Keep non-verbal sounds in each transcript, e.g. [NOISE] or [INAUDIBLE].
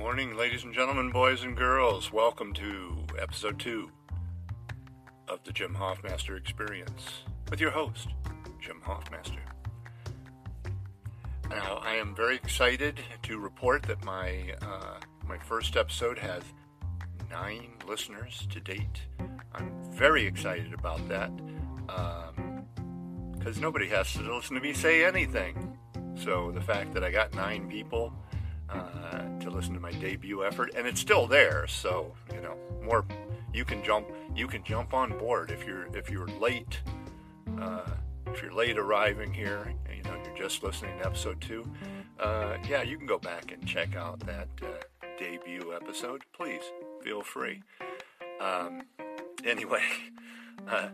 morning, ladies and gentlemen, boys and girls. Welcome to episode two of the Jim Hoffmaster Experience with your host, Jim Hoffmaster. Now, I am very excited to report that my uh, my first episode has nine listeners to date. I'm very excited about that because um, nobody has to listen to me say anything. So the fact that I got nine people uh, to listen to my debut effort, and it's still there. So you know, more you can jump you can jump on board if you're if you're late. Uh, if you're late arriving here, you know you're just listening to episode two. Uh, yeah, you can go back and check out that uh, debut episode. Please feel free. Um, anyway, [LAUGHS] uh,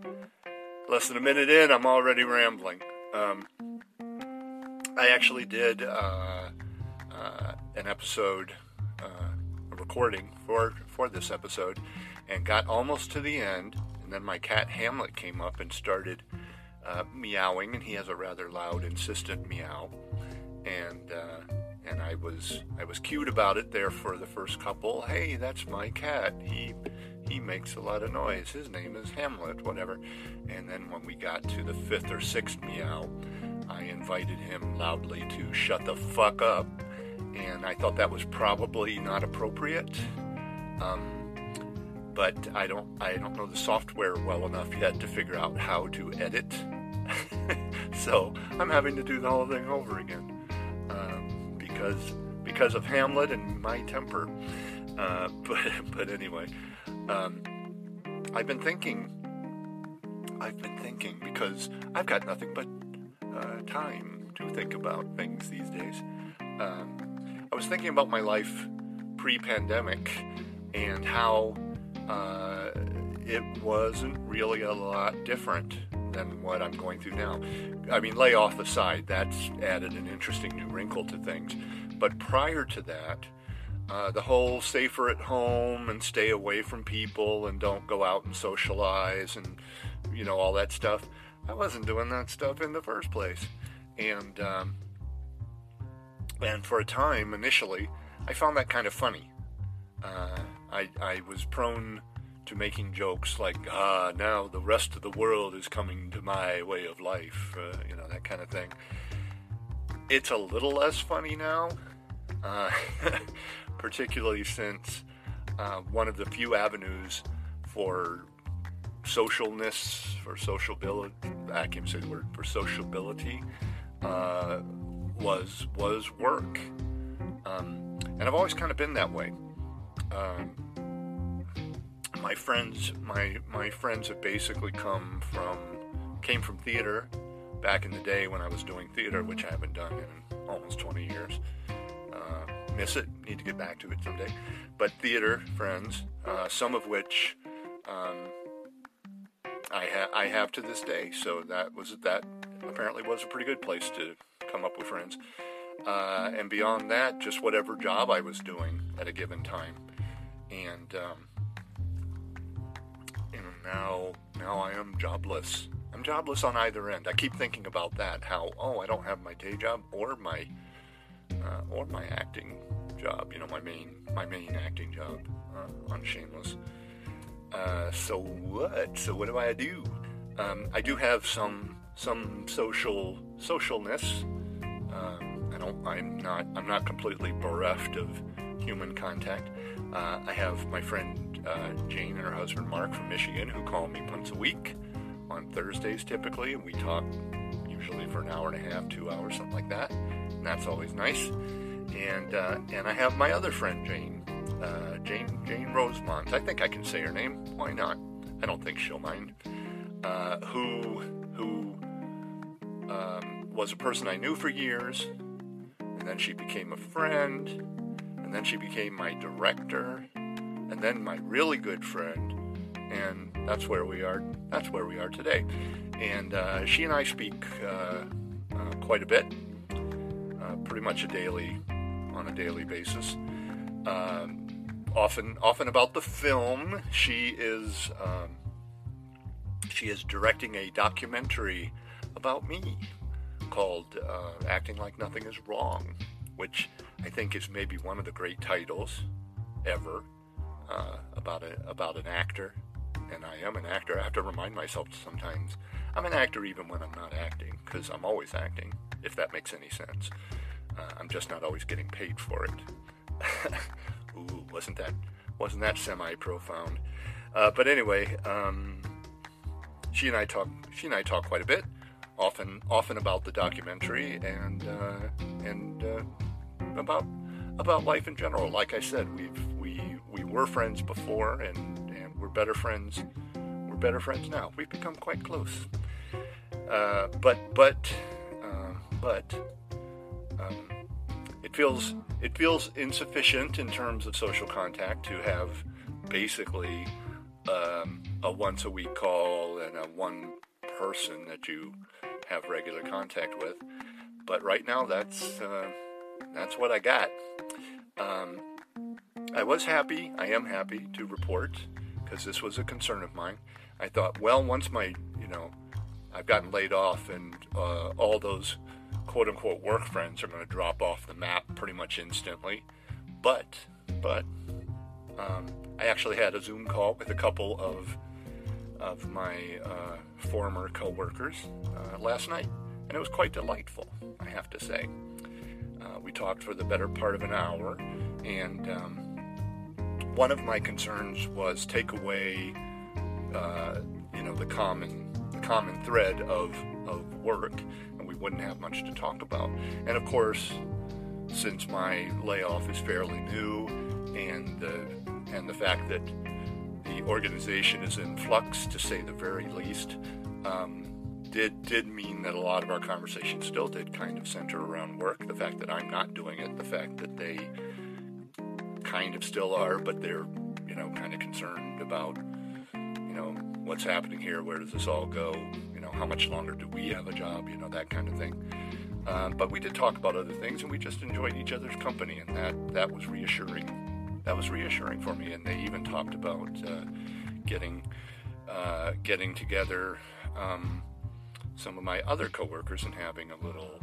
less than a minute in, I'm already rambling. Um, I actually did uh, uh, an episode, uh, a recording for for this episode, and got almost to the end, and then my cat Hamlet came up and started uh, meowing, and he has a rather loud, insistent meow, and uh, and I was I was cute about it there for the first couple. Hey, that's my cat. He he makes a lot of noise. His name is Hamlet, whatever. And then when we got to the fifth or sixth meow, I invited him loudly to shut the fuck up and I thought that was probably not appropriate. Um, but I don't I don't know the software well enough yet to figure out how to edit. [LAUGHS] so I'm having to do the whole thing over again um, because because of Hamlet and my temper. Uh, [LAUGHS] but but anyway, um, I've been thinking. I've been thinking because I've got nothing but uh, time to think about things these days. Um, I was thinking about my life pre-pandemic and how uh, it wasn't really a lot different than what I'm going through now. I mean, lay layoff aside, that's added an interesting new wrinkle to things. But prior to that, uh, the whole safer at home and stay away from people and don't go out and socialize and you know all that stuff. I wasn't doing that stuff in the first place, and um, and for a time, initially, I found that kind of funny. Uh, I, I was prone to making jokes like, ah, now the rest of the world is coming to my way of life, uh, you know, that kind of thing. It's a little less funny now, uh, [LAUGHS] particularly since uh, one of the few avenues for socialness, for sociability, I can't say the word, for sociability, uh, was was work, um, and I've always kind of been that way. Um, my friends, my my friends have basically come from came from theater back in the day when I was doing theater, which I haven't done in almost 20 years. Uh, miss it. Need to get back to it someday. But theater friends, uh, some of which um, I, ha- I have to this day. So that was that apparently was a pretty good place to come up with friends. Uh, and beyond that, just whatever job I was doing at a given time. And um, you know, now now I am jobless. I'm jobless on either end. I keep thinking about that. How oh, I don't have my day job or my uh, or my acting job. You know, my main my main acting job uh, on Shameless. Uh, so what? So what do I do? Um, I do have some some social socialness um, I don't. I'm not. I'm not completely bereft of human contact. Uh, I have my friend uh, Jane and her husband Mark from Michigan who call me once a week on Thursdays typically, and we talk usually for an hour and a half, two hours, something like that. And that's always nice. And uh, and I have my other friend Jane, uh, Jane Jane Rosemont. I think I can say her name. Why not? I don't think she'll mind. Uh, who who um, was a person I knew for years, and then she became a friend, and then she became my director, and then my really good friend, and that's where we are. That's where we are today. And uh, she and I speak uh, uh, quite a bit, uh, pretty much a daily, on a daily basis. Um, often, often about the film. She is um, she is directing a documentary about me called uh, Acting Like Nothing Is Wrong. which I think is maybe one of the great titles ever uh, about a about an actor. And I am an actor. I have to remind myself sometimes I'm an actor even when I'm not acting, because I'm always acting. If that makes any sense, uh, I'm just not always getting paid for it. [LAUGHS] Ooh, wasn't that wasn't that semi-profound? Uh, but anyway, um, she and I talk. She and I talk quite a bit, often often about the documentary and uh, and uh, about about life in general. Like I said, we've we we were friends before, and and we're better friends. We're better friends now. We've become quite close. Uh, but but uh, but um, it feels it feels insufficient in terms of social contact to have basically um, a once a week call and a one person that you have regular contact with. But right now, that's uh, that's what I got. Um, I was happy. I am happy to report because this was a concern of mine. I thought, well, once my you know I've gotten laid off and uh, all those quote unquote work friends are going to drop off the map pretty much instantly. But but um, I actually had a Zoom call with a couple of of my uh, former coworkers uh, last night, and it was quite delightful. I have to say, uh, we talked for the better part of an hour, and um, one of my concerns was take away, uh, you know, the common the common thread of of work, and we wouldn't have much to talk about. And of course, since my layoff is fairly new, and the and the fact that the organization is in flux, to say the very least, um, did did mean that a lot of our conversation still did kind of center around work. The fact that I'm not doing it, the fact that they kind of still are, but they're you know kind of concerned about you know what's happening here, where does this all go, you know how much longer do we have a job, you know that kind of thing. Um, but we did talk about other things, and we just enjoyed each other's company, and that that was reassuring that was reassuring for me. And they even talked about uh, getting uh, getting together um, some of my other coworkers and having a little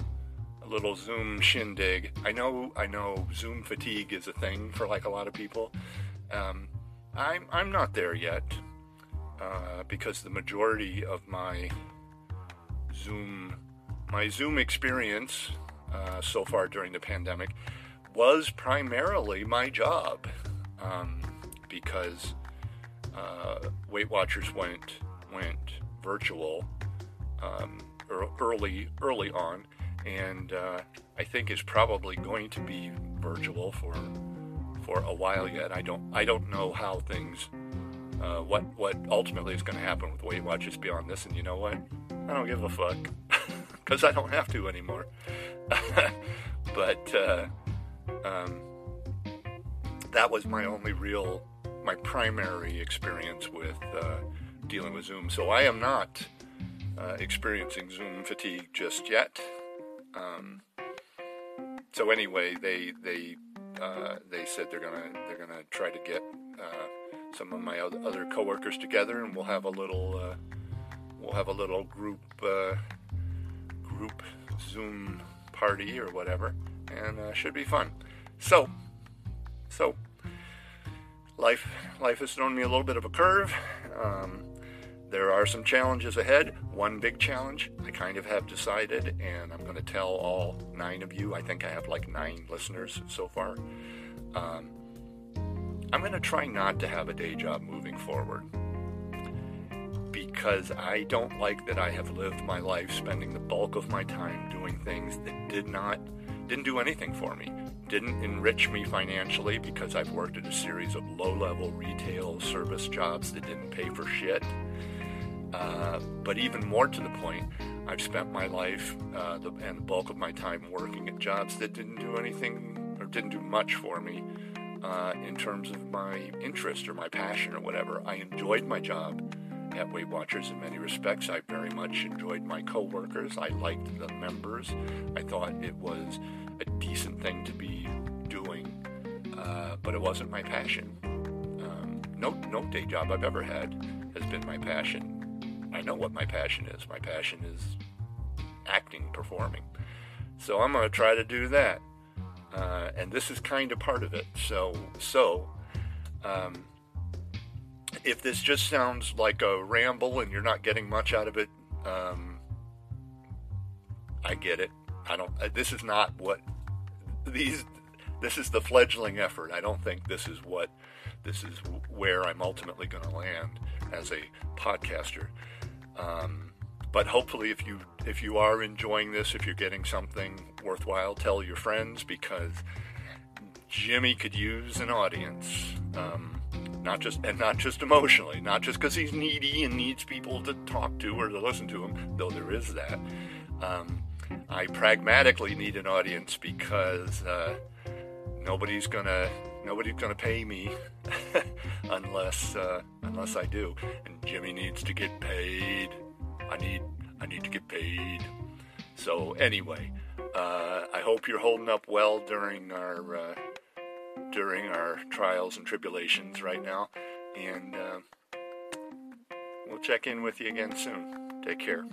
a little Zoom shindig. I know I know Zoom fatigue is a thing for like a lot of people. Um, I'm I'm not there yet uh, because the majority of my Zoom my Zoom experience uh, so far during the pandemic was primarily my job um, because uh, Weight Watchers went went virtual um, early early on, and uh, I think is probably going to be virtual for for a while yet. I don't I don't know how things uh, what what ultimately is going to happen with Weight Watchers beyond this. And you know what? I don't give a fuck [LAUGHS] because I don't have to anymore. [LAUGHS] but uh, um, that was my only real, my primary experience with uh, dealing with Zoom. So I am not uh, experiencing Zoom fatigue just yet. Um, so anyway, they they uh, they said they're gonna they're gonna try to get uh, some of my other coworkers together, and we'll have a little uh, we'll have a little group uh, group Zoom party or whatever, and should be fun. So, so life life has thrown me a little bit of a curve. Um, there are some challenges ahead. One big challenge I kind of have decided, and I'm going to tell all nine of you. I think I have like nine listeners so far. Um, I'm going to try not to have a day job moving forward because I don't like that I have lived my life spending the bulk of my time doing things that did not didn't do anything for me didn't enrich me financially because I've worked at a series of low level retail service jobs that didn't pay for shit. Uh, but even more to the point, I've spent my life uh, the, and the bulk of my time working at jobs that didn't do anything or didn't do much for me uh, in terms of my interest or my passion or whatever. I enjoyed my job at Weight Watchers in many respects. I very much enjoyed my coworkers. I liked the members. I thought it was a decent thing to be doing, uh, but it wasn't my passion. Um, no, no day job I've ever had has been my passion. I know what my passion is. My passion is acting, performing. So I'm going to try to do that. and this is kind of part of it. So, so um, if this just sounds like a ramble and you're not getting much out of it, um, I get it. I don't. Uh, this is not what these. This is the fledgling effort. I don't think this is what. This is where I'm ultimately going to land as a podcaster. Um, but hopefully, if you if you are enjoying this, if you're getting something worthwhile, tell your friends because Jimmy could use an audience. Um, not just and not just emotionally, not just because he's needy and needs people to talk to or to listen to him, though there is that. Um, I pragmatically need an audience because uh, nobody's gonna nobody's gonna pay me [LAUGHS] unless uh, unless I do, and Jimmy needs to get paid. I need I need to get paid. So anyway, uh, I hope you're holding up well during our uh, during our trials and tribulations right now, and uh, we'll check in with you again soon. Take care.